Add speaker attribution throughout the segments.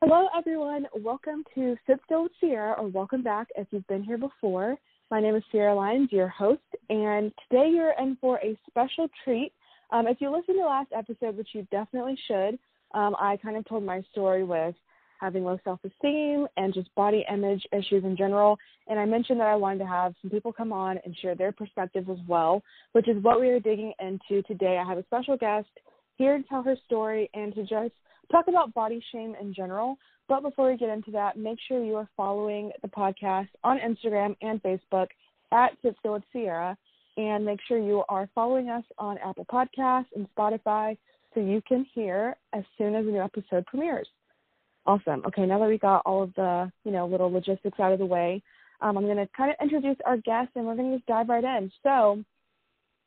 Speaker 1: Hello, everyone. Welcome to Sit Still with Sierra, or welcome back if you've been here before. My name is Sierra Lyons, your host, and today you're in for a special treat. Um, if you listened to last episode, which you definitely should, um, I kind of told my story with having low self esteem and just body image issues in general. And I mentioned that I wanted to have some people come on and share their perspectives as well, which is what we are digging into today. I have a special guest here to tell her story and to just talk about body shame in general. But before we get into that, make sure you are following the podcast on Instagram and Facebook at Sit Still with Sierra. And make sure you are following us on Apple Podcasts and Spotify so you can hear as soon as a new episode premieres. Awesome. Okay, now that we got all of the, you know, little logistics out of the way, um, I'm going to kind of introduce our guest and we're going to just dive right in. So,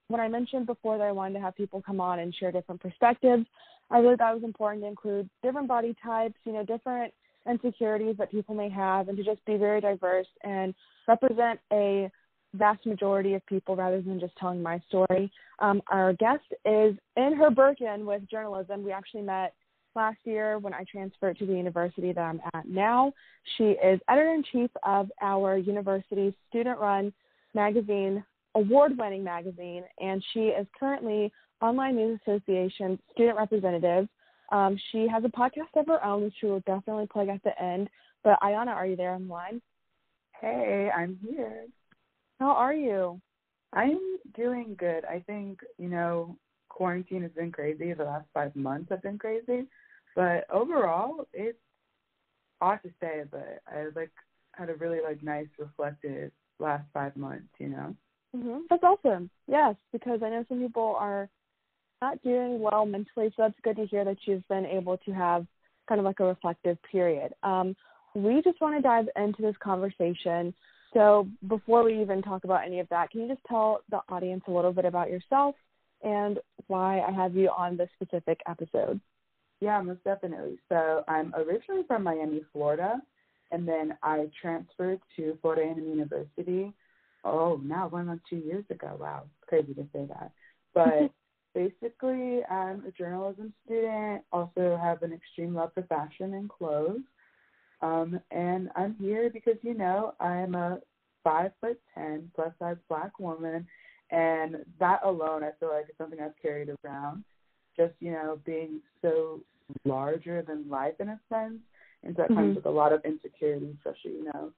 Speaker 1: when I mentioned before that I wanted to have people come on and share different perspectives, I really thought it was important to include different body types, you know, different insecurities that people may have, and to just be very diverse and represent a vast majority of people rather than just telling my story. Um, our guest is in her Birkin with journalism. We actually met last year when I transferred to the university that I'm at now. She is editor in chief of our university's student run magazine, award winning magazine, and she is currently Online News Association student representative. Um, she has a podcast of her own, which she will definitely plug at the end. But Ayana, are you there online?
Speaker 2: Hey, I'm here.
Speaker 1: How are you?
Speaker 2: I'm doing good. I think, you know, quarantine has been crazy. The last five months have been crazy. But overall, it's odd to say, but I like had a really like nice reflective last five months, you know.
Speaker 1: Mm-hmm. That's awesome. Yes, because I know some people are not doing well mentally, so that's good to hear that you've been able to have kind of like a reflective period. Um, we just want to dive into this conversation. So before we even talk about any of that, can you just tell the audience a little bit about yourself and why I have you on this specific episode?
Speaker 2: Yeah, most definitely. So I'm originally from Miami, Florida, and then I transferred to Florida A&M University. Oh, now going on two years ago. Wow, crazy to say that. But basically, I'm a journalism student, also have an extreme love for fashion and clothes. Um, and I'm here because, you know, I'm a five foot ten plus size black woman and that alone I feel like is something I've carried around. Just, you know, being so larger than life in a sense. And so it comes mm-hmm. with a lot of insecurity, especially, you know,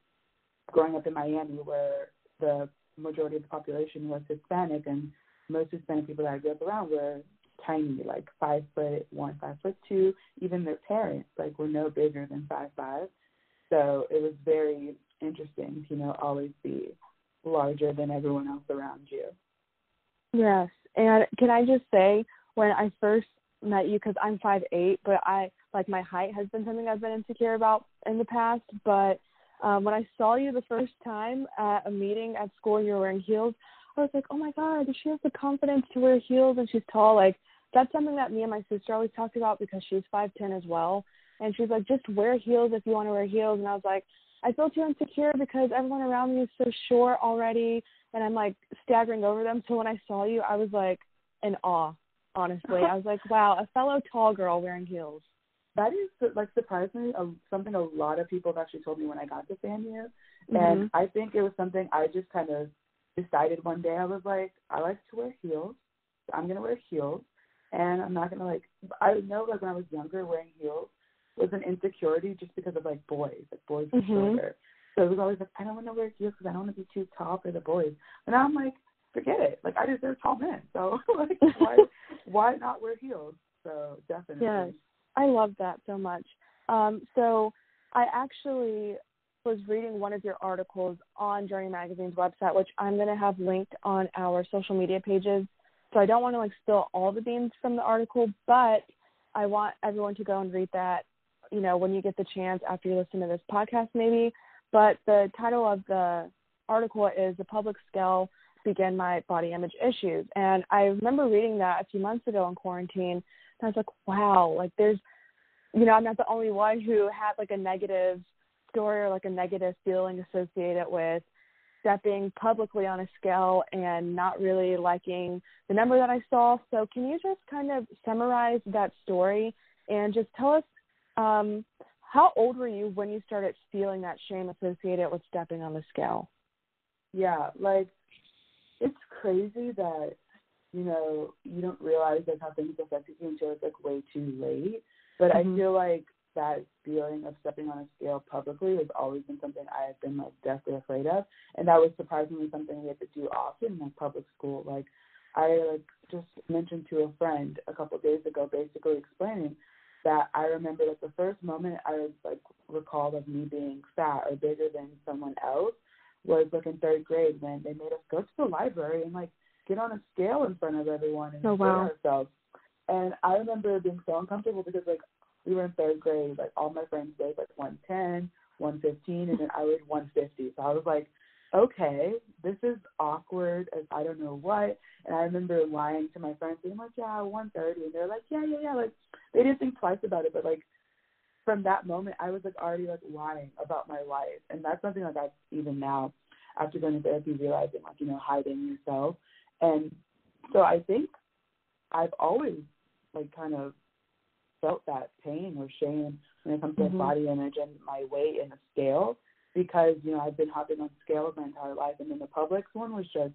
Speaker 2: growing up in Miami where the majority of the population was Hispanic and most Hispanic people that I grew up around were tiny, like five foot one, five foot two. Even their parents, like, were no bigger than five five. So it was very interesting to, you know, always be larger than everyone else around you.
Speaker 1: Yes, and can I just say, when I first met you, because I'm five eight, but I like my height has been something I've been insecure about in the past. But um, when I saw you the first time at a meeting at school, and you were wearing heels. I was like, oh my god, she has the confidence to wear heels and she's tall. Like that's something that me and my sister always talked about because she's five ten as well. And she's like, just wear heels if you want to wear heels. And I was like, I feel too insecure because everyone around me is so short already, and I'm like staggering over them. So when I saw you, I was like in awe. Honestly, I was like, wow, a fellow tall girl wearing heels.
Speaker 2: That is like surprisingly uh, something a lot of people have actually told me when I got to FAMU, mm-hmm. and I think it was something I just kind of decided one day I was like, I like to wear heels. So I'm gonna wear heels, and I'm not gonna like. I know like when I was younger, wearing heels was an insecurity just because of like boys. Like boys were mm-hmm. shorter, so it was always like I don't want to wear heels because I don't want to be too tall for the boys. And now I'm like, forget it. Like I deserve tall men, so like why why not wear heels? So definitely.
Speaker 1: Yes, I love that so much. Um, so I actually was reading one of your articles on Journey Magazine's website, which I'm going to have linked on our social media pages. So I don't want to like spill all the beans from the article, but I want everyone to go and read that, you know, when you get the chance after you listen to this podcast, maybe. But the title of the article is The Publix Scale Begin My Body Image Issues. And I remember reading that a few months ago in quarantine. And I was like, wow, like there's, you know, I'm not the only one who had like a negative story or like a negative feeling associated with stepping publicly on a scale and not really liking the number that I saw. So, can you just kind of summarize that story and just tell us um, how old were you when you started feeling that shame associated with stepping on the scale?
Speaker 2: Yeah, like it's crazy that you know you don't realize like how things affect you until it's like way too late. But mm-hmm. I feel like that feeling of stepping on a scale publicly has always been something I have been like deathly afraid of, and that was surprisingly something we had to do often in like public school. Like I like just mentioned to a friend a couple of days ago, basically explaining that I remember like the first moment I was like recalled of me being fat or bigger than someone else was like in third grade when they made us go to the library and like get on a scale in front of everyone and
Speaker 1: oh, wow.
Speaker 2: ourselves. And I remember being so uncomfortable because like we were in third grade, like all my friends weighed like one ten, one fifteen, and then I was one fifty. So I was like, okay, this is awkward as I don't know what. And I remember lying to my friends, being like, yeah, one thirty, and they're like, yeah, yeah, yeah. Like they didn't think twice about it, but like from that moment, I was like already like lying about my life, and that's something like I even now after going to therapy realizing like you know hiding yourself, and so I think I've always like kind of felt that pain or shame when it comes to mm-hmm. body image and my weight and the scale because you know I've been hopping on scales my entire life, and then the Publix one was just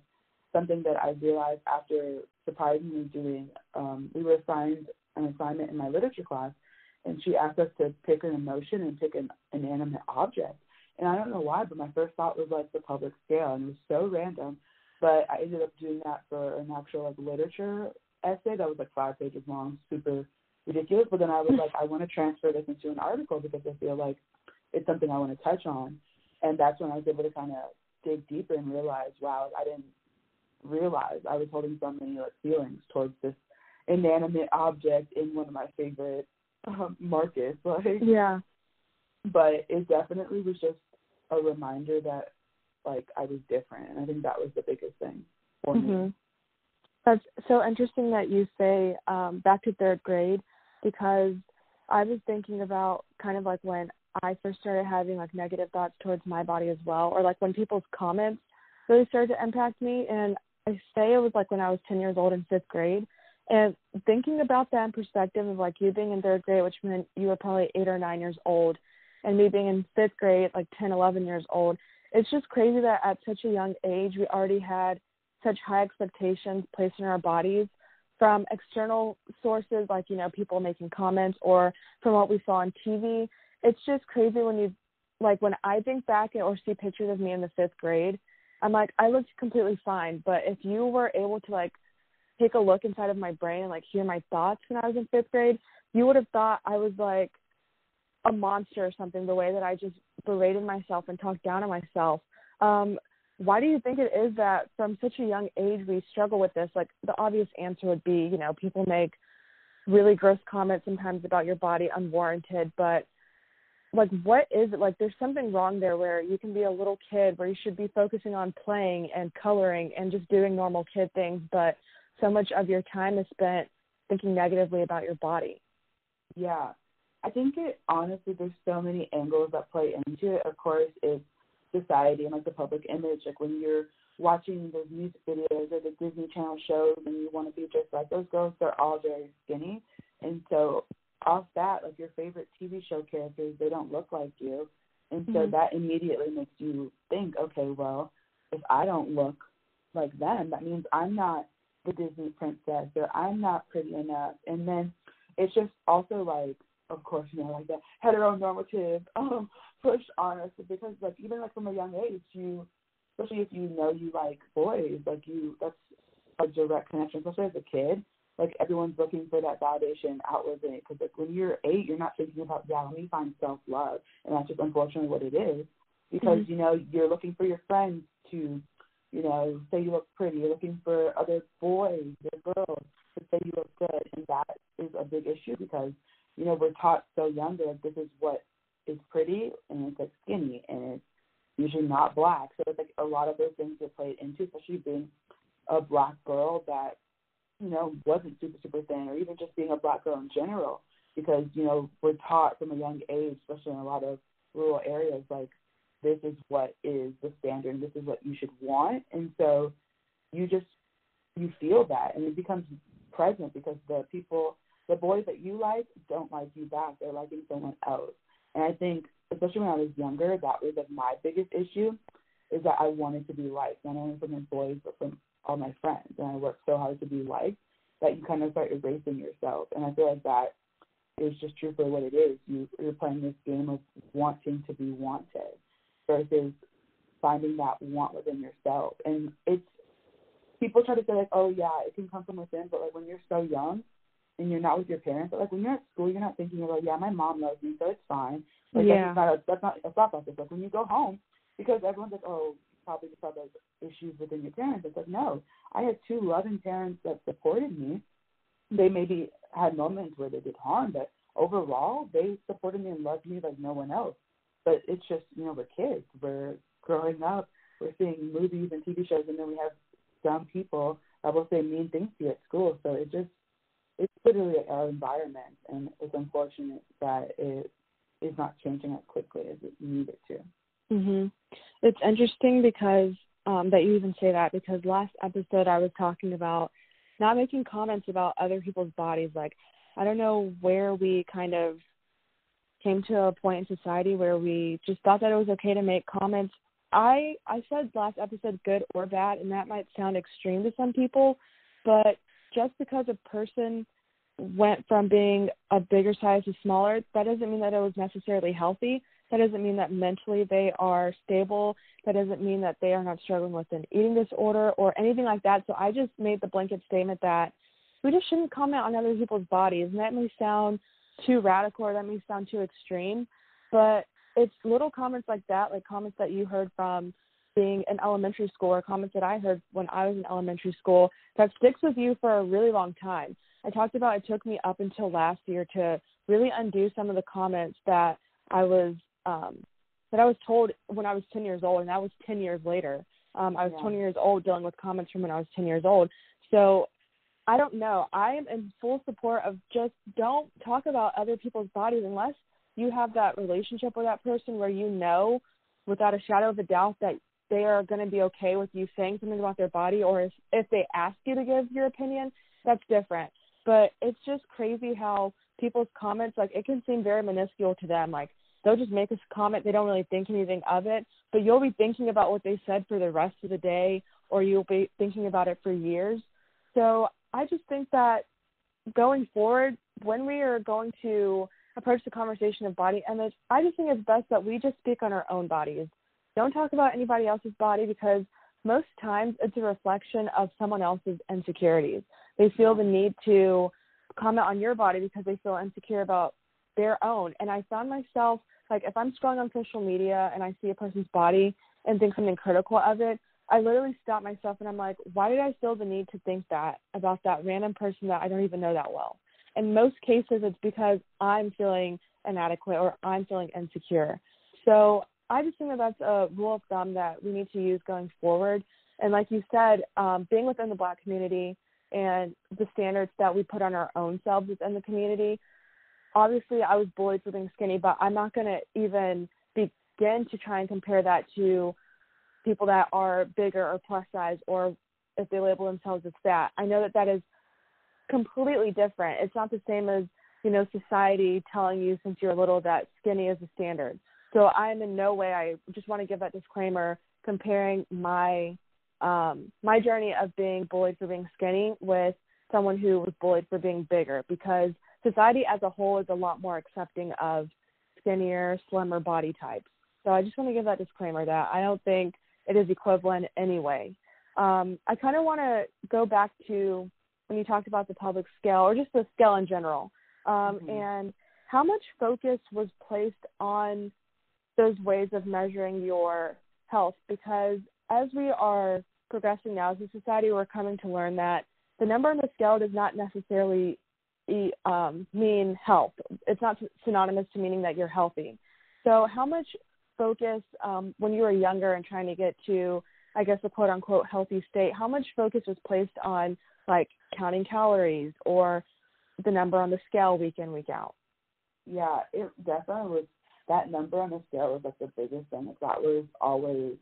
Speaker 2: something that I realized after surprisingly doing. Um, we were assigned an assignment in my literature class, and she asked us to pick an emotion and pick an inanimate object. And I don't know why, but my first thought was like the Publix scale, and it was so random. But I ended up doing that for an actual like literature essay that was like five pages long, super ridiculous. But then I was like, I want to transfer this into an article because I feel like it's something I want to touch on. And that's when I was able to kind of dig deeper and realize, wow, I didn't realize I was holding so many like feelings towards this inanimate object in one of my favorite um, markets. Like,
Speaker 1: yeah.
Speaker 2: But it definitely was just a reminder that like I was different, and I think that was the biggest thing for
Speaker 1: mm-hmm.
Speaker 2: me.
Speaker 1: That's so interesting that you say um, back to third grade because I was thinking about kind of like when I first started having like negative thoughts towards my body as well, or like when people's comments really started to impact me. And I say it was like when I was 10 years old in fifth grade. And thinking about that in perspective of like you being in third grade, which meant you were probably eight or nine years old, and me being in fifth grade, like 10, 11 years old, it's just crazy that at such a young age we already had such high expectations placed in our bodies from external sources like you know people making comments or from what we saw on TV it's just crazy when you like when I think back or see pictures of me in the fifth grade, I'm like I looked completely fine. But if you were able to like take a look inside of my brain and like hear my thoughts when I was in fifth grade, you would have thought I was like a monster or something. The way that I just berated myself and talked down on myself. Um, why do you think it is that from such a young age we struggle with this? Like the obvious answer would be, you know, people make really gross comments sometimes about your body unwarranted, but like what is it? Like there's something wrong there where you can be a little kid where you should be focusing on playing and coloring and just doing normal kid things but so much of your time is spent thinking negatively about your body.
Speaker 2: Yeah. I think it honestly there's so many angles that play into it. Of course it's society and like the public image like when you're watching those music videos or the disney channel shows and you want to be just like those girls they're all very skinny and so off that, like your favorite TV show characters, they don't look like you. And so mm-hmm. that immediately makes you think, okay, well, if I don't look like them, that means I'm not the Disney princess or I'm not pretty enough. And then it's just also like, of course, you know, like that heteronormative um, push on us because, like, even like from a young age, you, especially if you know you like boys, like you, that's a direct connection, especially as a kid like everyone's looking for that validation outward in it. Because like when you're eight, you're not thinking about yeah, let me find self love, and that's just unfortunately what it is. Because mm-hmm. you know you're looking for your friends to, you know, say you look pretty. You're looking for other boys or girls to say you look good, and that is a big issue because you know we're taught so young that this is what is pretty, and it's like skinny, and it's usually not black. So it's like a lot of those things get played into, especially being a black girl that you know, wasn't super, super thin, or even just being a black girl in general, because, you know, we're taught from a young age, especially in a lot of rural areas, like, this is what is the standard, and this is what you should want. And so you just, you feel that, and it becomes present because the people, the boys that you like don't like you back. They're liking someone else. And I think, especially when I was younger, that was like my biggest issue, is that I wanted to be liked, not only from boys but from all my friends. And I worked so hard to be liked that you kind of start erasing yourself. And I feel like that is just true for what it is. You you're playing this game of wanting to be wanted versus finding that want within yourself. And it's people try to say like, oh yeah, it can come from within, but like when you're so young and you're not with your parents, but like when you're at school, you're not thinking about yeah, my mom loves me, so it's fine. Like
Speaker 1: yeah.
Speaker 2: that's not a, that's not a thought process. Like when you go home, because everyone's like, oh, probably just have those issues within your parents. It's like no, I had two loving parents that supported me. They maybe had moments where they did harm, but overall they supported me and loved me like no one else. But it's just you know we're kids, we're growing up, we're seeing movies and TV shows, and then we have dumb people that will say mean things to you at school. So it just it's literally our environment, and it's unfortunate that it is not changing as quickly as it needed to.
Speaker 1: Mhm. It's interesting because um, that you even say that because last episode I was talking about not making comments about other people's bodies. Like I don't know where we kind of came to a point in society where we just thought that it was okay to make comments I I said last episode good or bad, and that might sound extreme to some people, but just because a person went from being a bigger size to smaller, that doesn't mean that it was necessarily healthy. That doesn't mean that mentally they are stable. That doesn't mean that they are not struggling with an eating disorder or anything like that. So I just made the blanket statement that we just shouldn't comment on other people's bodies. And that may sound too radical or that may sound too extreme, but it's little comments like that, like comments that you heard from being in elementary school or comments that I heard when I was in elementary school that sticks with you for a really long time. I talked about it took me up until last year to really undo some of the comments that I was um that I was told when I was 10 years old and that was 10 years later. Um I was yeah. 20 years old dealing with comments from when I was 10 years old. So I don't know. I am in full support of just don't talk about other people's bodies unless you have that relationship with that person where you know without a shadow of a doubt that they are going to be okay with you saying something about their body or if, if they ask you to give your opinion that's different. But it's just crazy how people's comments like it can seem very minuscule to them. Like they'll just make a comment they don't really think anything of it but you'll be thinking about what they said for the rest of the day or you'll be thinking about it for years. So i just think that going forward when we are going to approach the conversation of body image, I just think it's best that we just speak on our own bodies. Don't talk about anybody else's body because most times it's a reflection of someone else's insecurities. They feel the need to comment on your body because they feel insecure about their own. And I found myself like if I'm scrolling on social media and I see a person's body and think something critical of it, I literally stop myself and I'm like, why did I feel the need to think that about that random person that I don't even know that well? in most cases it's because I'm feeling inadequate or I'm feeling insecure. So I just think that that's a rule of thumb that we need to use going forward. And like you said, um, being within the Black community and the standards that we put on our own selves within the community. Obviously, I was bullied for being skinny, but I'm not going to even begin to try and compare that to people that are bigger or plus size or if they label themselves as fat. I know that that is completely different. It's not the same as, you know, society telling you since you're little that skinny is the standard. So I am in no way I just want to give that disclaimer comparing my um my journey of being bullied for being skinny with someone who was bullied for being bigger because society as a whole is a lot more accepting of skinnier, slimmer body types. So I just want to give that disclaimer that I don't think it is equivalent anyway. Um, I kind of want to go back to when you talked about the Publix scale or just the scale in general, um, mm-hmm. and how much focus was placed on those ways of measuring your health? Because as we are progressing now as a society, we're coming to learn that the number on the scale does not necessarily um, mean health. It's not synonymous to meaning that you're healthy. So, how much focus um, when you were younger and trying to get to, I guess, a quote unquote healthy state, how much focus was placed on like counting calories or the number on the scale week in week out
Speaker 2: yeah it definitely was that number on the scale was like the biggest thing like that was always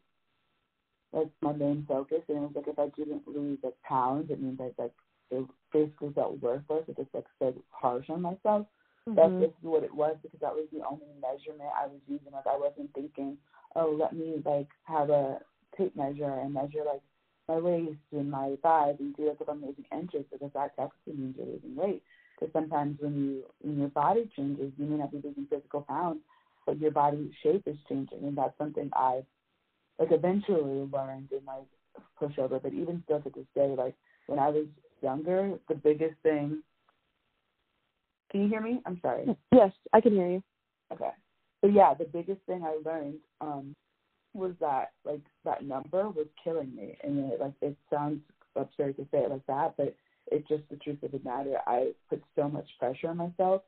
Speaker 2: like my main focus and it was like if i didn't lose like pounds it means like like it basically felt worthless it just like so harsh on myself mm-hmm. that's just what it was because that was the only measurement I was using. Like I wasn't thinking, oh, let me like have a tape measure and measure like my waist and my thighs and see like if I'm losing inches because that technically means you're losing weight. Because sometimes when you when your body changes, you may not be losing physical pounds, but your body shape is changing, and that's something I like eventually learned in my pushover. But even still to this day, like when I was younger, the biggest thing. Can you hear me? I'm sorry.
Speaker 1: Yes, I can hear you.
Speaker 2: Okay. So yeah, the biggest thing I learned um, was that like that number was killing me, and it, like it sounds absurd to say it like that, but it's just the truth of the matter. I put so much pressure on myself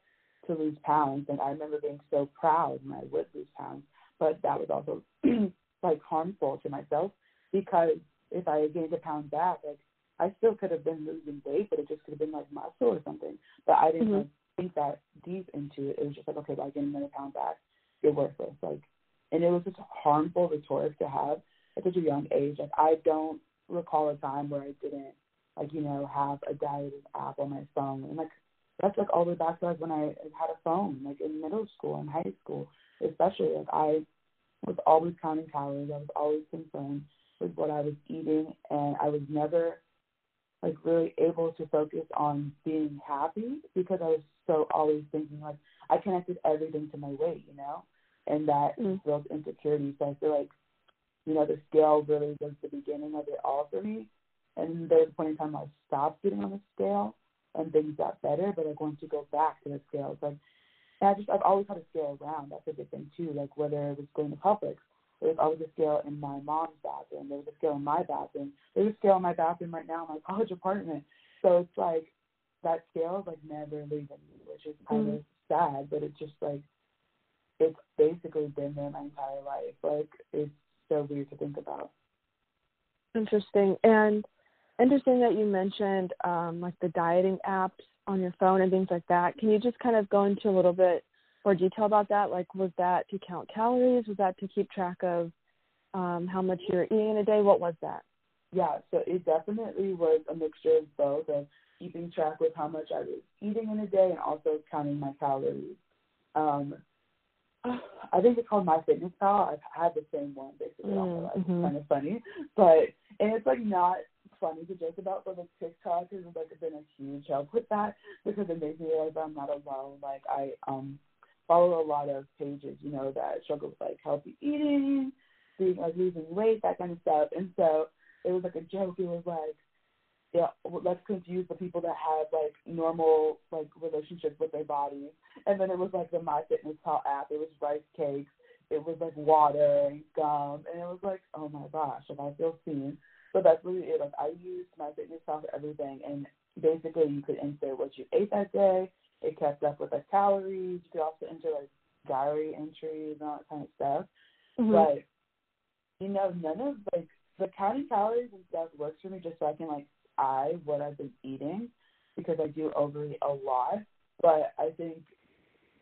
Speaker 2: to lose pounds, and I remember being so proud when I would lose pounds, but that was also like harmful to myself because if I gained a pound back, like I still could have been losing weight, but it just could have been like muscle or something. But I didn't mm-hmm. like, think that deep into it. It was just like, okay, well, I gained another pound back, you're worthless. Like, and it was just harmful rhetoric to have at such a young age. Like, I don't recall a time where I didn't like you know have a dieting app on my phone and like that's like all the way back to like when I had a phone like in middle school and high school especially like I was always counting calories I was always concerned with what I was eating and I was never like really able to focus on being happy because I was so always thinking like I connected everything to my weight you know and that mm. built insecurity so I feel like you know the scale really was the beginning of it all for me and there was a point in time I stopped getting on the scale and things got better, but I want to go back to the scale. It's like and I just I've always had a scale around. That's a good thing too. Like whether it was going to Publix, there was always a scale in my mom's bathroom. There was a scale in my bathroom. There's a scale in my bathroom right now in my college apartment. So it's like that scale is like never leaving me, which is kind mm-hmm. of sad, but it's just like it's basically been there my entire life. Like it's so weird to think about.
Speaker 1: Interesting. And interesting that you mentioned um, like the dieting apps on your phone and things like that. Can you just kind of go into a little bit more detail about that? Like, was that to count calories? Was that to keep track of um, how much you're eating in a day? What was that?
Speaker 2: Yeah, so it definitely was a mixture of both of keeping track with how much I was eating in a day and also counting my calories. Um, I think it's called MyFitnessPal. I've had the same one basically mm, all my life. It's mm-hmm. kind of funny, but and it's like not funny to joke about, but like TikTok has like been a huge help with that because it makes me realize I'm not alone. Like I um follow a lot of pages, you know, that struggle with like healthy eating, being like losing weight, that kind of stuff. And so it was like a joke. It was like, yeah, let's confuse the people that have like normal like relationships with their bodies. And then it was like the MyFitnessPal app. It was rice cakes. It was like water and gum, and it was like, oh my gosh, like I feel seen. So that's really it. Like I used MyFitnessPal for everything, and basically you could enter what you ate that day. It kept up with the calories. You could also enter like diary entries and all that kind of stuff. Mm-hmm. But you know, none of like the counting calories and stuff works for me just so I can like eye what I've been eating because I do overeat a lot. But I think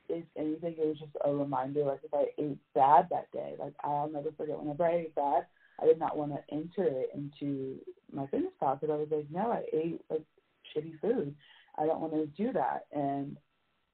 Speaker 2: if anything, it was just a reminder. Like if I ate bad that day, like I'll never forget whenever I ate bad, I did not want to enter it into MyFitnessPal because I was like, no, I ate like shitty food. I don't want to do that. And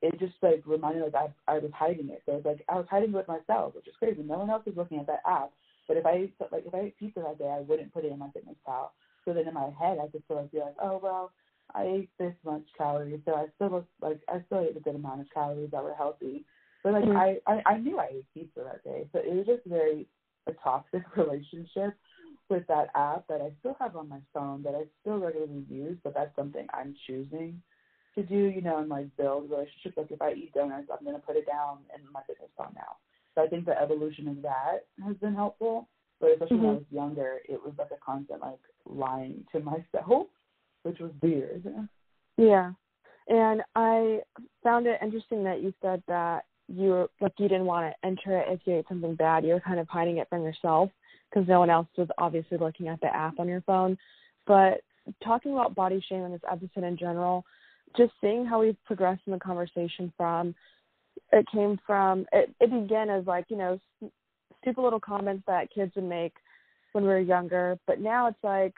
Speaker 2: it just like reminded me like I, I was hiding it. So it's like I was hiding it with myself, which is crazy. No one else was looking at that app. But if I ate like if I ate pizza that day, I wouldn't put it in my fitness pal. So then in my head, I could sort of be like, oh well, I ate this much calories, so I still was like I still ate a good amount of calories that were healthy. But like mm-hmm. I, I I knew I ate pizza that day, so it was just very a toxic relationship with that app that I still have on my phone that I still regularly use, but that's something I'm choosing to do, you know, and like build relationships. Like if I eat donuts, I'm gonna put it down in MyFitnessPal now. So I think the evolution of that has been helpful. But especially mm-hmm. when I was younger, it was like a constant like lying to myself, which was weird.
Speaker 1: Yeah. And I found it interesting that you said that you like you didn't want to enter it if you ate something bad. You were kind of hiding it from yourself because no one else was obviously looking at the app on your phone. But talking about body shame in this episode in general, just seeing how we've progressed in the conversation from it came from it, it began as like you know stupid little comments that kids would make when we were younger, but now it's like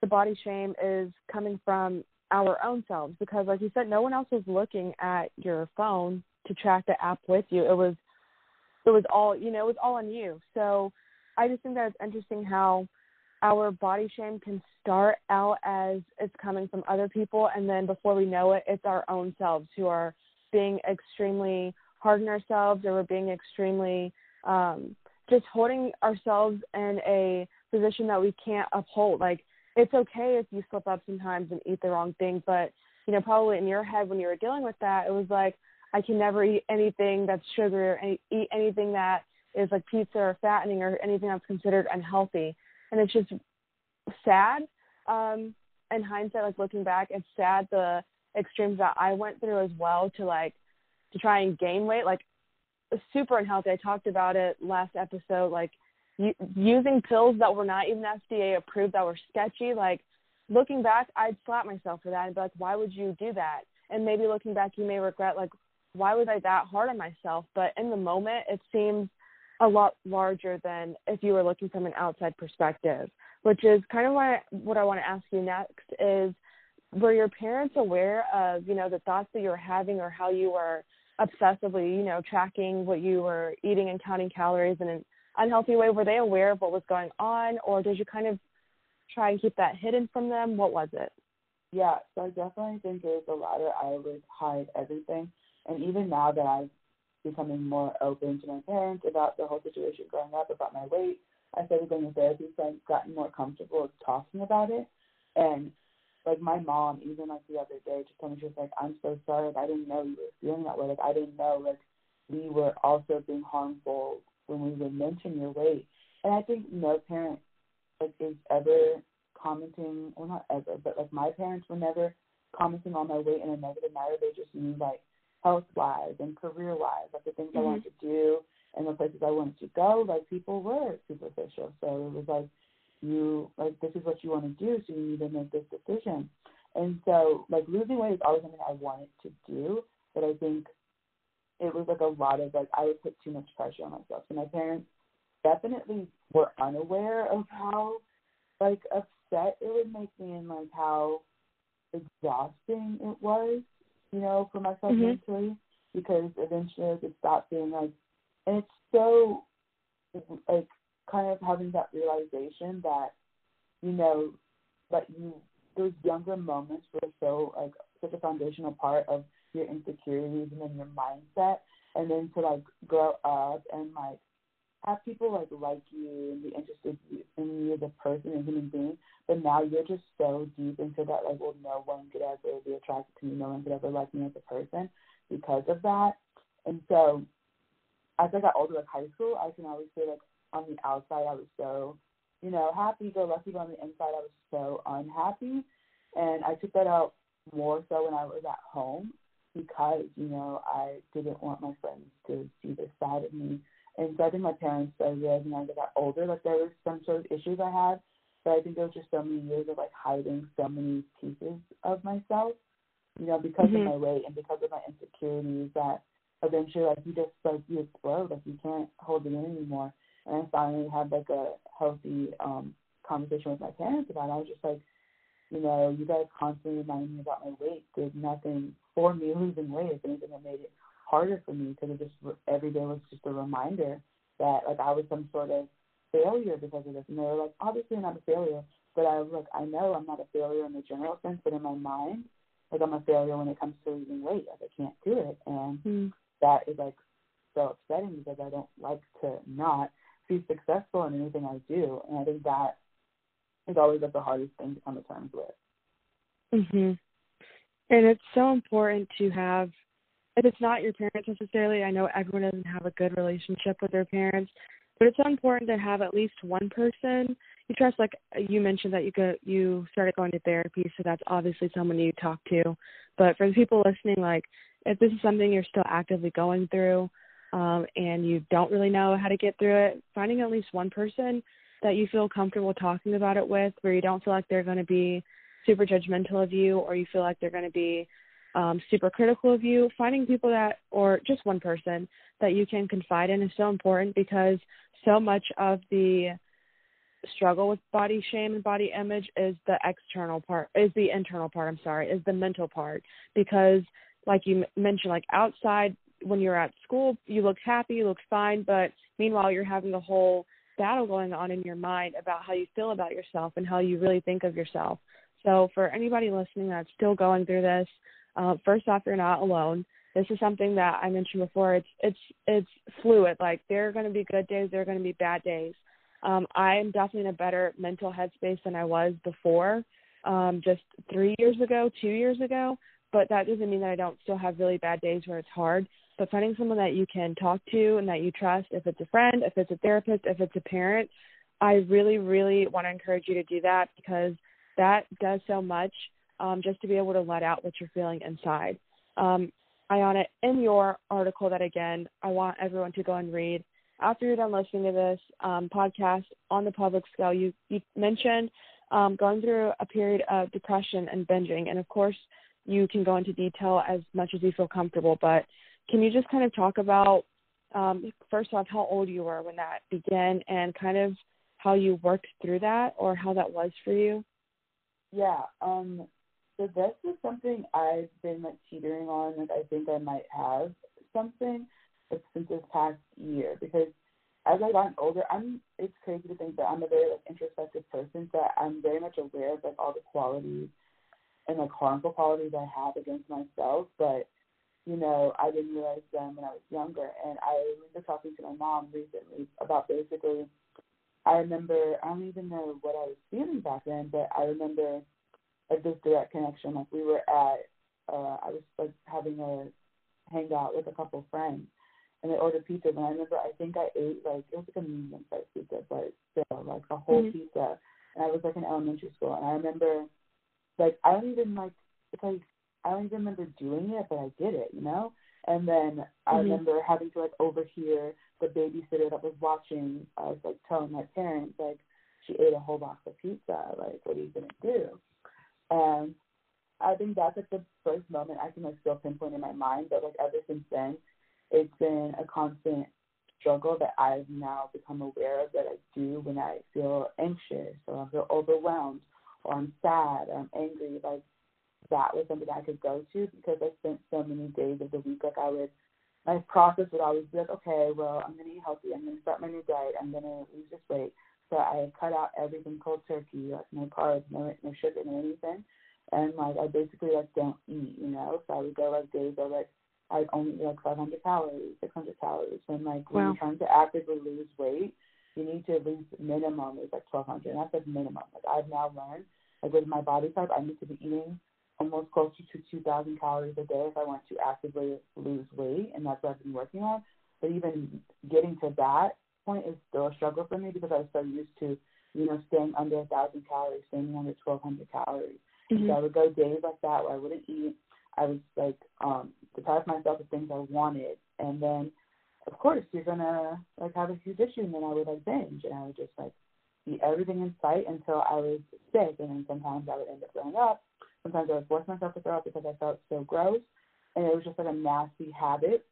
Speaker 1: the body shame is coming from our own selves because like you said no one else was looking at your phone to track the app with you. It was it was all you know it was all on you. So i just think that it's interesting how our body shame can start out as it's coming from other people and then before we know it it's our own selves who are being extremely hard on ourselves or we're being extremely um just holding ourselves in a position that we can't uphold. Like it's okay if you slip up sometimes and eat the wrong thing, but you know, probably in your head when you were dealing with that, it was like I can never eat anything that's sugar, or any, eat anything that is like pizza or fattening or anything that's considered unhealthy, and it's just sad. Um, in hindsight, like looking back, it's sad the extremes that I went through as well to like to try and gain weight, like super unhealthy. I talked about it last episode, like using pills that were not even FDA approved that were sketchy. Like looking back, I'd slap myself for that and be like, why would you do that? And maybe looking back, you may regret like, why was I that hard on myself? But in the moment, it seems a lot larger than if you were looking from an outside perspective, which is kind of what what I want to ask you next is were your parents aware of you know the thoughts that you were having or how you were obsessively you know tracking what you were eating and counting calories in an unhealthy way? Were they aware of what was going on, or did you kind of try and keep that hidden from them? What was it?
Speaker 2: Yeah, so I definitely think it was the latter. I would hide everything, and even now that I'm becoming more open to my parents about the whole situation growing up, about my weight, I started going to therapy, so I've gotten more comfortable talking about it. And like my mom, even like the other day, just told me she was like, "I'm so sorry. Like, I didn't know you were feeling that way. Like I didn't know like we were also being harmful when we would mention your weight. And I think no parent like is ever commenting well not ever, but like my parents were never commenting on my weight in a negative manner. They just knew like health wise and career wise, like the things mm-hmm. I wanted to do and the places I wanted to go, like people were superficial. So it was like you like this is what you want to do, so you need to make this decision. And so like losing weight is always something I wanted to do, but I think it was like a lot of like I would put too much pressure on myself. So my parents definitely were unaware of how like upset it would make me and like how exhausting it was, you know, for myself mm-hmm. mentally because eventually it stopped being like and it's so like kind of having that realization that, you know, that you those younger moments were so like such a foundational part of your insecurities and then your mindset and then to like grow up and like have people like like you and be interested in you as a person and human being. But now you're just so deep into that like well no one could ever be attracted to me, no one could ever like me as a person because of that. And so as I got older, like high school, I can always say like on the outside I was so, you know, happy go lucky, but on the inside I was so unhappy. And I took that out more so when I was at home because, you know, I didn't want my friends to see this side of me. And so I think my parents started realizing as I got older that there was some sort of issues I had. But I think there was just so many years of like hiding so many pieces of myself, you know, because mm-hmm. of my weight and because of my insecurities that eventually like you just like you explode, like you can't hold it in anymore. And I finally had like a healthy um conversation with my parents about it. I was just like, you know, you guys constantly reminding me about my weight did nothing for me losing weight. If anything, it made it harder for me because it just every day was just a reminder that like I was some sort of failure because of this. And they were like, obviously I'm not a failure, but I was like, I know I'm not a failure in the general sense, but in my mind, like I'm a failure when it comes to losing weight. Like I can't do it, and mm. that is like so upsetting because I don't like to not be successful in anything I do, and I think that is always like the hardest thing to come to terms with.
Speaker 1: Mhm. And it's so important to have if it's not your parents necessarily, I know everyone doesn't have a good relationship with their parents, but it's important to have at least one person you trust. Like you mentioned that you go you started going to therapy, so that's obviously someone you talk to. But for the people listening, like if this is something you're still actively going through, um, and you don't really know how to get through it, finding at least one person that you feel comfortable talking about it with, where you don't feel like they're going to be super judgmental of you or you feel like they're going to be um, super critical of you, finding people that, or just one person that you can confide in is so important because so much of the struggle with body shame and body image is the external part is the internal part i'm sorry is the mental part. Because like you mentioned like outside when you're at school you look happy you look fine but meanwhile you're having a whole battle going on in your mind about how you feel about yourself and how you really think of yourself. So for anybody listening that's still going through this uh, first off you're not alone this is something that i mentioned before it's it's it's fluid like there are going to be good days there are going to be bad days um, I am definitely in a better mental headspace than I was before, um, just three years ago, two years ago. But that doesn't mean that I don't still have really bad days where it's hard. But finding someone that you can talk to and that you trust, if it's a friend, if it's a therapist, if it's a parent, I really, really want to encourage you to do that because that does so much um, just to be able to let out what you're feeling inside. Um, Ayana, in your article that again, I want everyone to go and read after you're done listening to this um, podcast on the Publix scale, you, you mentioned um, going through a period of depression and binging. And of course, you can go into detail as much as you feel comfortable. But can you just kind of talk about, um, first off, how old you were when that began and kind of how you worked through that or how that was for you?
Speaker 2: Yeah. Um, so this is something I've been like teetering on. Like I think I might have something since this past year because as I've gotten older, I'm it's crazy to think that I'm a very like introspective person, that I'm very much aware of like all the qualities and like harmful qualities I have against myself, but you know, I didn't realize them when I was younger. And I remember talking to my mom recently about basically, I remember, I don't even know what I was feeling back then, but I remember like this direct connection. Like we were at, uh, I was like having a hangout with a couple friends, and they ordered pizza. And I remember, I think I ate like it was like a medium sized pizza, but still like a whole mm-hmm. pizza. And I was like in elementary school, and I remember, like I don't even like it's like I don't even remember doing it, but I did it, you know. And then I mm-hmm. remember having to like overhear the babysitter that was watching us like telling my parents like she ate a whole box of pizza. Like, what are you gonna do? And I think that's like the first moment I can like still pinpoint in my mind. But like ever since then, it's been a constant struggle that I've now become aware of that I do when I feel anxious or I feel overwhelmed or I'm sad or I'm angry. Like that was something I could go to because I spent so many days of the week like I would my process would always be like, okay, well, I'm gonna eat healthy. I'm gonna start my new diet. I'm gonna lose this weight. So I cut out everything cold turkey, like no carbs, no no sugar, no anything, and like I basically like don't eat, you know. So I would go like days of like I'd only eat like 500 calories, 600 calories. When like when wow. you're trying to actively lose weight, you need to lose minimum is like 1200. And that's like minimum. Like I've now learned, like with my body type, I need to be eating almost closer to 2,000 calories a day if I want to actively lose weight, and that's what I've been working on. But even getting to that point is still a struggle for me because I was so used to, you know, staying under a thousand calories, staying under 1,200 calories. Mm-hmm. So I would go days like that where I wouldn't eat I was like um deprive myself of things I wanted and then of course you're gonna like have a huge issue and then I would like binge and I would just like eat everything in sight until I was sick and then sometimes I would end up throwing up. Sometimes I would force myself to throw up because I felt so gross and it was just like a nasty habit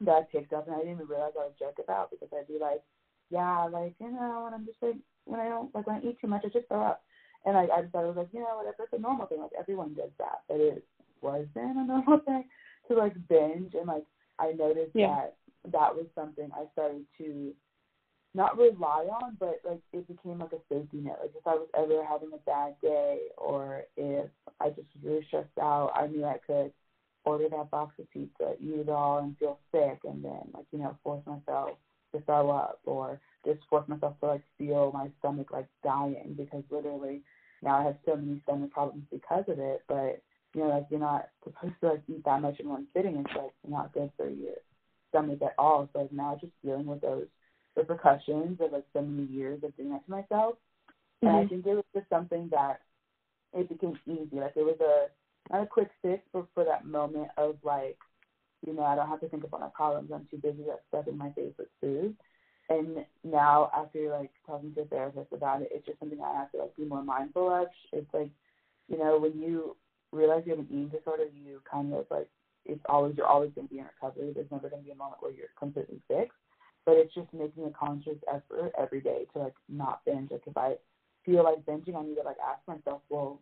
Speaker 2: that I picked up and I didn't even realize I was joke about because I'd be like, Yeah, like, you know, when I'm just like when I don't like when I eat too much I just throw up. And I, I just thought it was like, you know, whatever, it's a normal thing, like everyone does that. But it wasn't a normal thing to like binge and like I noticed yeah. that that was something I started to not rely on, but like it became like a safety net. Like if I was ever having a bad day or if I just was really stressed out, I knew I could order that box of pizza, eat it all and feel sick and then like, you know, force myself to throw up or just force myself to like feel my stomach like dying because literally now I have so many stomach problems because of it. But you know, like you're not supposed to like eat that much in one sitting. It's like not good for your stomach at all. So like now just dealing with those repercussions of like so many years of doing that to myself. Mm-hmm. And I mm-hmm. think it was just something that it became easy. Like it was a not a quick fix, but for that moment of like, you know, I don't have to think about my problems. I'm too busy stuffing my face with food. And now after like talking to a therapist about it, it's just something I have to like be more mindful of. It's like, you know, when you realize you have an eating disorder, you kind of like it's always you're always going to be in recovery. There's never going to be a moment where you're completely fixed. but it's just making a conscious effort every day to like not binge. Like if I feel like binging, I need to like ask myself, well,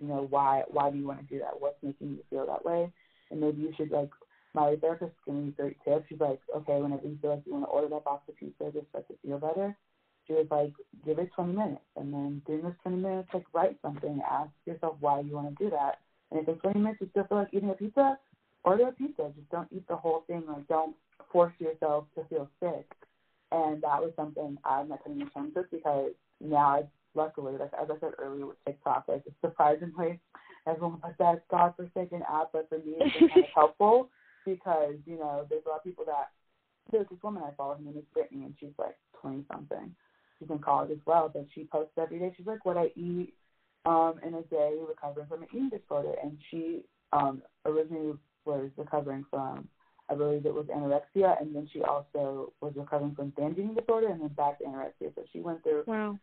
Speaker 2: you know, why why do you want to do that? What's making you feel that way? And maybe you should like my therapist gave me great tips. She's like, okay, whenever you feel like you want to order that box of pizza just start to feel better, she was like, give it 20 minutes, and then during those 20 minutes, like write something, ask yourself why you want to do that, and if in 20 minutes you still feel like eating a pizza, order a pizza. Just don't eat the whole thing. Like don't force yourself to feel sick. And that was something I'm not coming to terms with because now I luckily, like as I said earlier with TikTok, like surprisingly everyone's like that godforsaken app, but for me it's been kind of helpful because, you know, there's a lot of people that there's this woman I follow, her name is Brittany and she's like twenty something. She's in college as well, but she posts every day. She's like what I eat um in a day recovering from an eating disorder and she um originally was recovering from I believe it was anorexia, and then she also was recovering from binge eating disorder, and then back to anorexia. So she went through
Speaker 1: wow.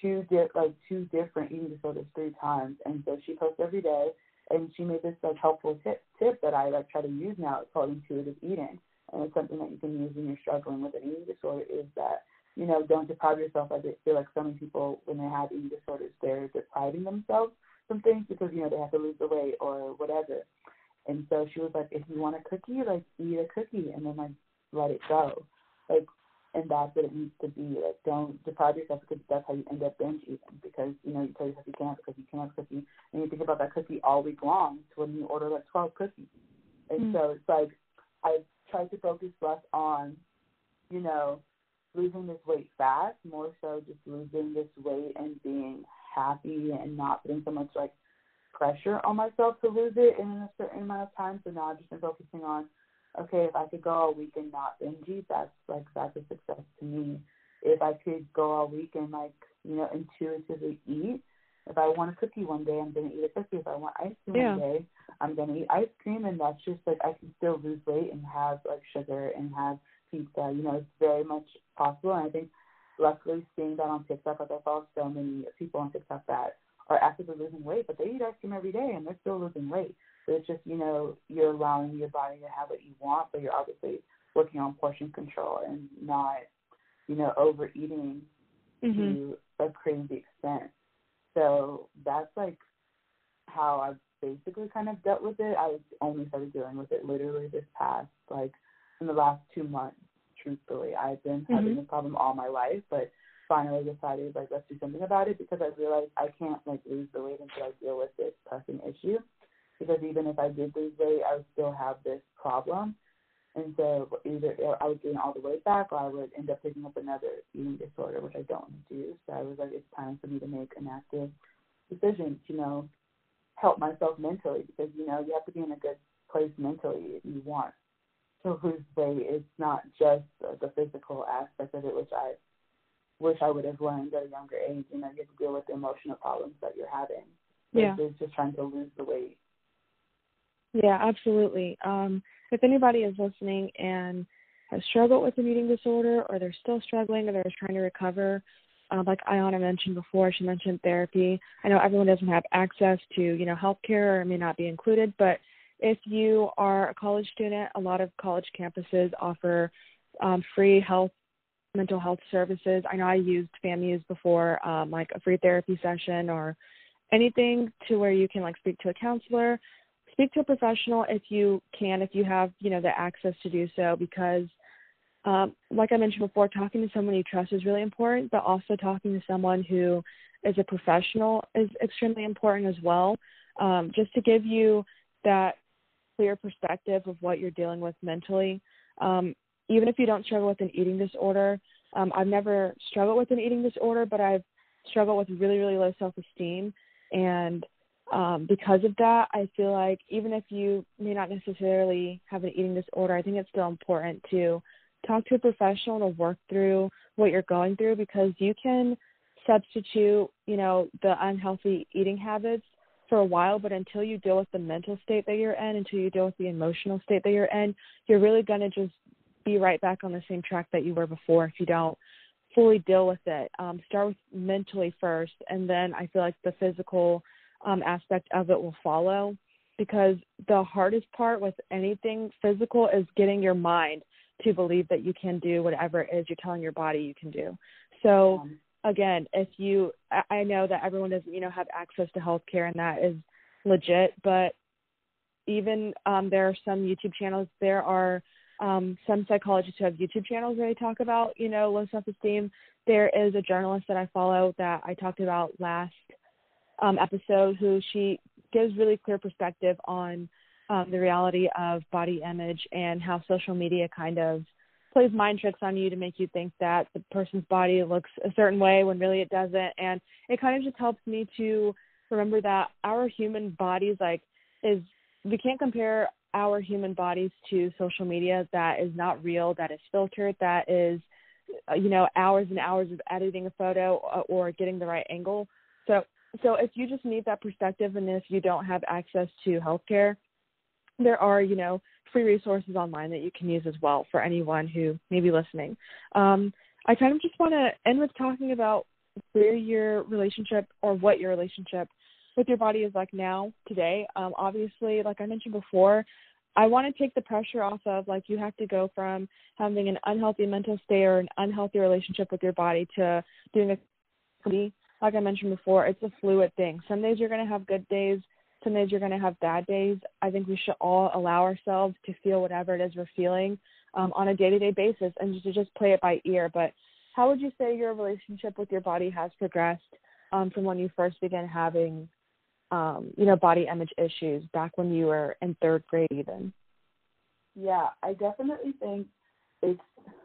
Speaker 2: two di- like two different eating disorders three times, and so she posts every day. And she made this like helpful tip tip that I like try to use now. It's called intuitive eating, and it's something that you can use when you're struggling with an eating disorder. Is that you know don't deprive yourself. I feel like so many people when they have eating disorders, they're depriving themselves from things because you know they have to lose the weight or whatever. And so she was like, if you want a cookie, like eat a cookie and then like let it go. Like and that's what it needs to be. Like don't deprive yourself because that's how you end up binge eating because, you know, you tell yourself you can't because you can't cookie you think about that cookie all week long to when you order like twelve cookies. And mm-hmm. so it's like I try to focus less on, you know, losing this weight fast, more so just losing this weight and being happy and not putting so much like pressure on myself to lose it in a certain amount of time. So now I've just been focusing on, okay, if I could go all week and not binge eat, that's like that's a success to me. If I could go all week and like you know intuitively eat, if I want a cookie one day, I'm gonna eat a cookie. If I want ice cream yeah. one day, I'm gonna eat ice cream, and that's just like I can still lose weight and have like sugar and have pizza. You know, it's very much possible, and I think luckily seeing that on TikTok, like I follow so many people on TikTok that are actively losing weight, but they eat ice cream every day and they're still losing weight. So it's just, you know, you're allowing your body to have what you want, but you're obviously working on portion control and not, you know, overeating mm-hmm. to a crazy extent. So that's like how I've basically kind of dealt with it. I only started dealing with it literally this past, like, in the last two months, truthfully. I've been mm-hmm. having this problem all my life, but finally decided like let's do something about it because I realized I can't like lose the weight until I deal with this pressing issue. Because even if I did lose weight, I would still have this problem. And so either I would gain all the weight back or I would end up picking up another eating disorder, which I don't want to do. So I was like, it's time for me to make an active decision to, you know, help myself mentally because, you know, you have to be in a good place mentally if you want to lose weight. It's not just the physical aspect of it, which I wish I would have learned at a younger age. You know, you have to deal with the emotional problems that you're having.
Speaker 1: Yeah.
Speaker 2: It's just trying to lose the weight.
Speaker 1: Yeah, absolutely. Um, if anybody is listening and has struggled with an eating disorder or they're still struggling or they're trying to recover, uh, like Ayana mentioned before, she mentioned therapy. I know everyone doesn't have access to, you know, healthcare or may not be included, but if you are a college student, a lot of college campuses offer um, free health mental health services. I know I used FAMUs before, um, like a free therapy session or anything to where you can like speak to a counselor, speak to a professional if you can, if you have, you know, the access to do so because um, like I mentioned before, talking to someone you trust is really important, but also talking to someone who is a professional is extremely important as well. Um, just to give you that clear perspective of what you're dealing with mentally. Um, even if you don't struggle with an eating disorder, um, I've never struggled with an eating disorder, but I've struggled with really, really low self esteem. And um, because of that, I feel like even if you may not necessarily have an eating disorder, I think it's still important to talk to a professional to work through what you're going through because you can substitute, you know, the unhealthy eating habits for a while, but until you deal with the mental state that you're in, until you deal with the emotional state that you're in, you're really going to just be right back on the same track that you were before if you don't fully deal with it. Um, start with mentally first, and then I feel like the physical um, aspect of it will follow. Because the hardest part with anything physical is getting your mind to believe that you can do whatever it is you're telling your body you can do. So again, if you, I know that everyone doesn't, you know, have access to healthcare and that is legit, but even um, there are some YouTube channels. There are um, some psychologists who have YouTube channels where they talk about, you know, low self-esteem. There is a journalist that I follow that I talked about last um, episode who she gives really clear perspective on um, the reality of body image and how social media kind of plays mind tricks on you to make you think that the person's body looks a certain way when really it doesn't. And it kind of just helps me to remember that our human bodies, like, is we can't compare our human bodies to social media that is not real, that is filtered, that is, uh, you know, hours and hours of editing a photo uh, or getting the right angle. So, so if you just need that perspective, and if you don't have access to healthcare, there are, you know, free resources online that you can use as well for anyone who may be listening. Um, I kind of just want to end with talking about where your relationship or what your relationship with your body is like now today. Um, obviously, like I mentioned before, I want to take the pressure off of like you have to go from having an unhealthy mental state or an unhealthy relationship with your body to doing a like I mentioned before, it's a fluid thing. Some days you're going to have good days, some days you're going to have bad days. I think we should all allow ourselves to feel whatever it is we're feeling um, on a day to day basis and just to just play it by ear. But how would you say your relationship with your body has progressed um, from when you first began having, um, you know, body image issues back when you were in third grade, even?
Speaker 2: Yeah, I definitely think it's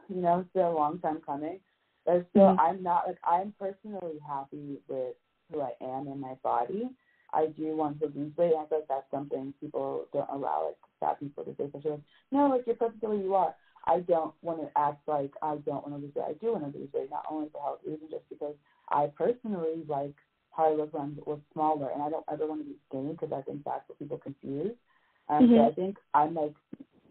Speaker 2: you know it's been a long time coming. But still, mm-hmm. I'm not like I'm personally happy with who I am in my body. I do want to lose weight. I feel like that's something people don't allow like fat people to say. Especially like, no, like you're perfect the way you are. I don't want to act like I don't want to lose weight. I do want to lose weight, not only for health reasons, just because I personally like how I look when I was smaller, and I don't ever want to be skinny because I think that's what people confuse. And mm-hmm. so I think I'm like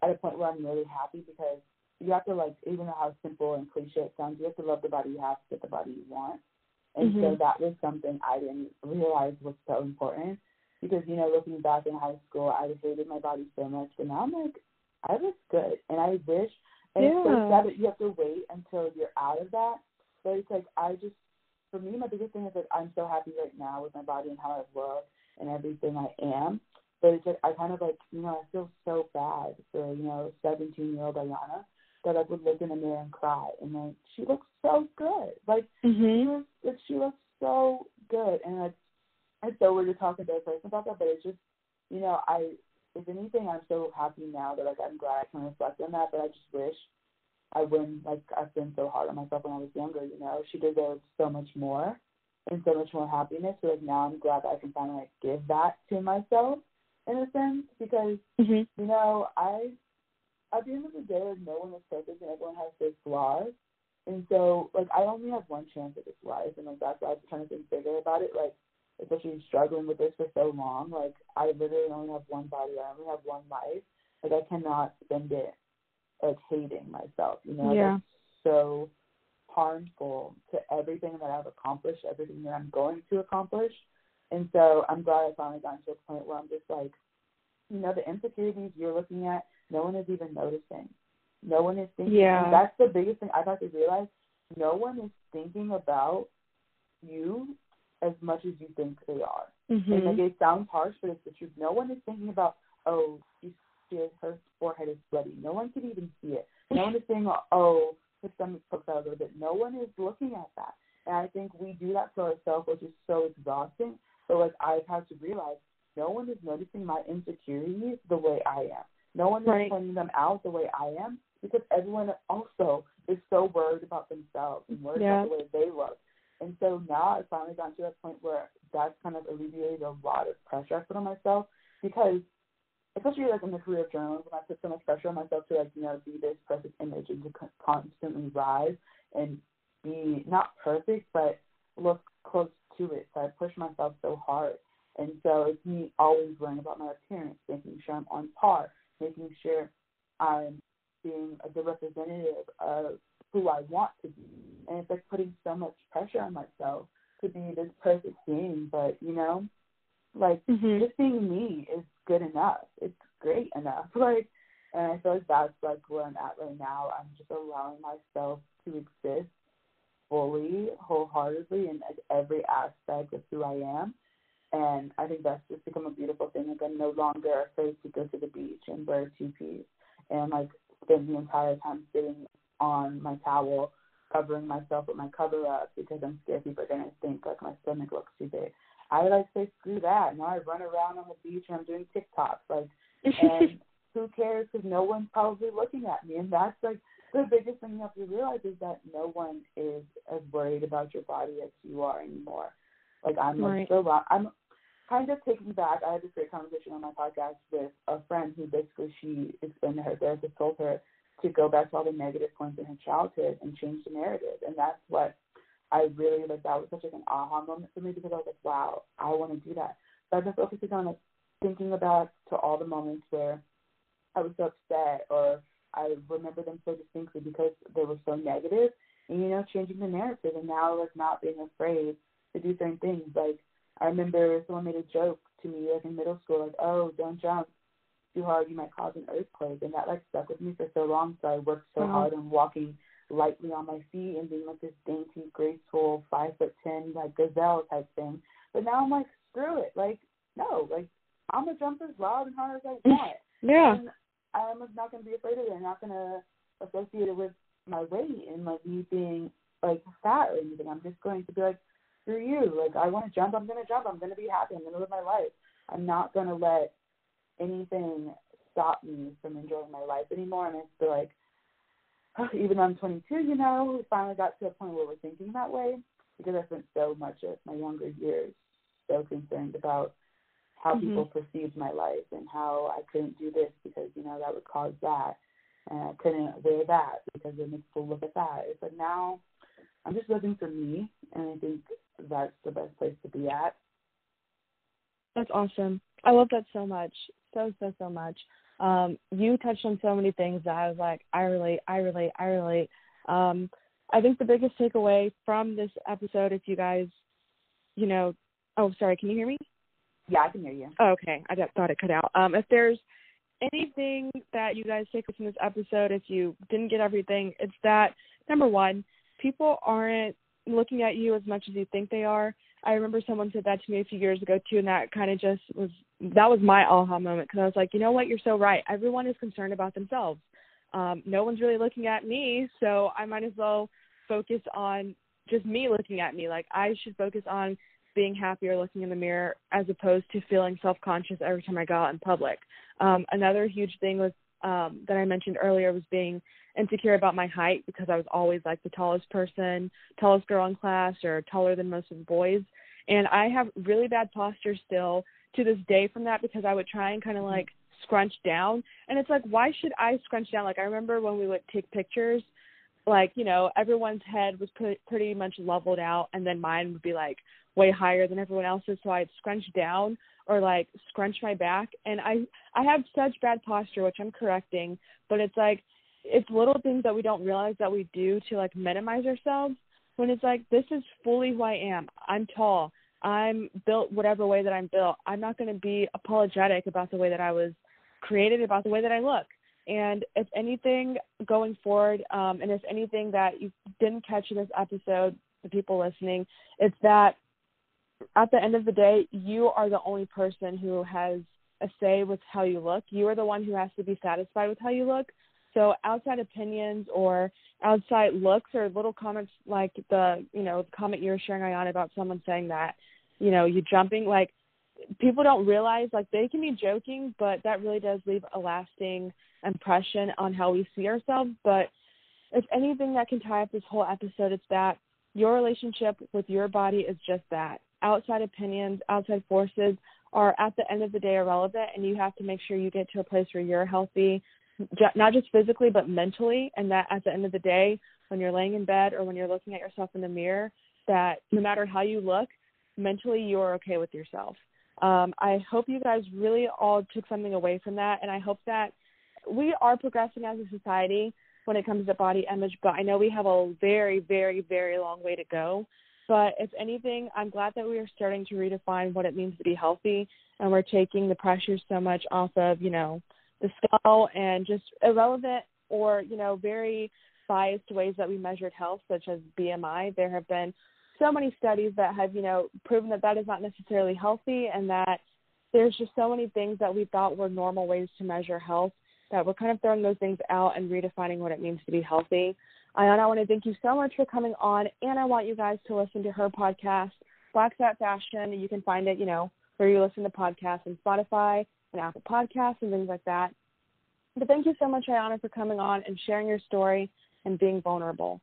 Speaker 2: at a point where I'm really happy because you have to like even though how simple and cliche it sounds, you have to love the body you have to get the body you want. And mm-hmm. so that was something I didn't realize was so important because, you know, looking back in high school, I hated my body so much, but now I'm like, I look good. And I wish, and yeah. it's so sad that you have to wait until you're out of that. But it's like, I just, for me, my biggest thing is that I'm so happy right now with my body and how I look and everything I am. But it's like, I kind of like, you know, I feel so bad for, you know, 17 year old Ayana that I would look in the mirror and cry. And like, she looks so good. Like, mm-hmm. she, was, like, she looks so good. And like, it's so weird to talk to person about that, but it's just, you know, I, if anything, I'm so happy now that like I'm glad I can reflect on that. But I just wish I wouldn't like I've been so hard on myself when I was younger. You know, she deserves so much more and so much more happiness. So like now I'm glad that I can finally like give that to myself in a sense because mm-hmm. you know I at the end of the day, like no one is perfect and everyone has their flaws. And so, like, I only have one chance at this life, and like that's why I was trying to think bigger about it. Like, especially struggling with this for so long, like I literally only have one body, I only have one life. Like, I cannot spend it like hating myself. You know,
Speaker 1: yeah.
Speaker 2: That's so harmful to everything that I've accomplished, everything that I'm going to accomplish. And so I'm glad I finally got to a point where I'm just like, you know, the insecurities you're looking at no one is even noticing. No one is thinking.
Speaker 1: Yeah.
Speaker 2: That's the biggest thing I've had to realize. No one is thinking about you as much as you think they are.
Speaker 1: Mm-hmm.
Speaker 2: And like it sounds harsh, but it's the truth. No one is thinking about, oh, she, she her forehead is sweaty. No one can even see it. No one is saying, oh, her stomach pokes out a little bit. No one is looking at that. And I think we do that to ourselves, which is so exhausting. So like I've had to realize, no one is noticing my insecurities the way I am. No one is right. pointing them out the way I am because everyone also is so worried about themselves and worried yeah. about the way they look. And so now I've finally gotten to a point where that's kind of alleviated a lot of pressure I put on myself because especially like in the career of journalism, I put so much pressure on myself to like, you know, be this perfect image and to constantly rise and be not perfect, but look close to it. So I push myself so hard. And so it's me always worrying about my appearance, making sure I'm on par, making sure I'm being a good representative of who I want to be. And it's like putting so much pressure on myself to be this perfect being, but you know, like
Speaker 1: mm-hmm.
Speaker 2: just being me is good enough. It's great enough. Like And I feel like that's like where I'm at right now. I'm just allowing myself to exist fully, wholeheartedly in every aspect of who I am. And I think that's just become a beautiful thing. Like I'm no longer afraid to go to the beach and wear two piece and like spend the entire time sitting on my towel, covering myself with my cover up because I'm scared people are gonna think like my stomach looks too big. I like say screw that. Now I run around on the beach and I'm doing TikToks like, and who cares? Because no one's probably looking at me, and that's like the biggest thing you have to realize is that no one is as worried about your body as you are anymore. Like I'm like right. so I'm kind of taking back. I had this great conversation on my podcast with a friend who basically she explained to her therapist told her to go back to all the negative points in her childhood and change the narrative, and that's what I really like. That was such like an aha moment for me because I was like, wow, I want to do that. So I've been focusing on like thinking about to all the moments where I was so upset or I remember them so distinctly because they were so negative and you know changing the narrative and now like not being afraid to do certain things like I remember someone made a joke to me like in middle school like oh don't jump too hard you might cause an earthquake and that like stuck with me for so long so I worked so mm-hmm. hard on walking lightly on my feet and being like this dainty graceful five foot ten like gazelle type thing but now I'm like screw it like no like I'm gonna jump as loud and hard as I want
Speaker 1: yeah
Speaker 2: and I'm not going to be afraid of it. I'm not going to associate it with my weight and like me being like fat or anything. I'm just going to be like, screw you. Like I want to jump. I'm going to jump. I'm going to be happy. I'm going to live my life. I'm not going to let anything stop me from enjoying my life anymore. And it's like, even though I'm 22, you know, we finally got to a point where we're thinking that way because I spent so much of my younger years so concerned about how mm-hmm. people perceived my life and how I couldn't do this because, you know, that would cause that. And I couldn't wear that because it makes people look at that. It's like now I'm just living for me and I think that's the best place to be at.
Speaker 1: That's awesome. I love that so much. So, so, so much. Um, you touched on so many things that I was like, I relate, I relate, I relate. Um, I think the biggest takeaway from this episode, if you guys, you know, oh, sorry, can you hear me?
Speaker 2: Yeah, I can hear you.
Speaker 1: okay, I just thought it cut out. Um, if there's anything that you guys take from this episode, if you didn't get everything, it's that number one, people aren't looking at you as much as you think they are. I remember someone said that to me a few years ago too, and that kind of just was that was my aha moment because I was like, you know what, you're so right. Everyone is concerned about themselves. Um, no one's really looking at me, so I might as well focus on just me looking at me. Like I should focus on being happier looking in the mirror as opposed to feeling self conscious every time I go out in public. Um, another huge thing was um, that I mentioned earlier was being insecure about my height because I was always like the tallest person, tallest girl in class, or taller than most of the boys. And I have really bad posture still to this day from that because I would try and kind of like scrunch down. And it's like, why should I scrunch down? Like, I remember when we would take pictures, like, you know, everyone's head was put, pretty much leveled out, and then mine would be like way higher than everyone else's so I'd scrunch down or like scrunch my back and I I have such bad posture which I'm correcting but it's like it's little things that we don't realize that we do to like minimize ourselves when it's like this is fully who I am. I'm tall. I'm built whatever way that I'm built. I'm not going to be apologetic about the way that I was created about the way that I look. And if anything going forward, um, and if anything that you didn't catch in this episode, the people listening, it's that at the end of the day, you are the only person who has a say with how you look. You are the one who has to be satisfied with how you look. So outside opinions or outside looks or little comments like the, you know, comment you were sharing Ayana about someone saying that, you know, you jumping like people don't realize like they can be joking, but that really does leave a lasting impression on how we see ourselves. But if anything that can tie up this whole episode, it's that your relationship with your body is just that outside opinions, outside forces are at the end of the day irrelevant, and you have to make sure you get to a place where you're healthy, not just physically but mentally, and that at the end of the day, when you're laying in bed or when you're looking at yourself in the mirror, that no matter how you look, mentally you're okay with yourself. Um, I hope you guys really all took something away from that, and I hope that we are progressing as a society when it comes to body image, but I know we have a very, very, very long way to go. But if anything, I'm glad that we are starting to redefine what it means to be healthy and we're taking the pressure so much off of, you know, the scale and just irrelevant or, you know, very biased ways that we measured health, such as BMI. There have been so many studies that have, you know, proven that that is not necessarily healthy and that there's just so many things that we thought were normal ways to measure health that we're kind of throwing those things out and redefining what it means to be healthy. Ayana, I want to thank you so much for coming on, and I want you guys to listen to her podcast, Black Fat Fashion. You can find it, you know, where you listen to podcasts and Spotify and Apple Podcasts and things like that. But thank you so much, Ayana, for coming on and sharing your story and being vulnerable.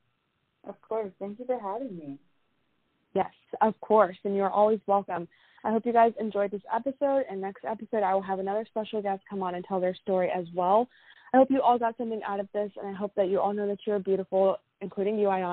Speaker 2: Of course. Thank you for having me.
Speaker 1: Yes, of course. And you're always welcome. I hope you guys enjoyed this episode. And next episode, I will have another special guest come on and tell their story as well. I hope you all got something out of this. And I hope that you all know that you're beautiful, including you, Ayana.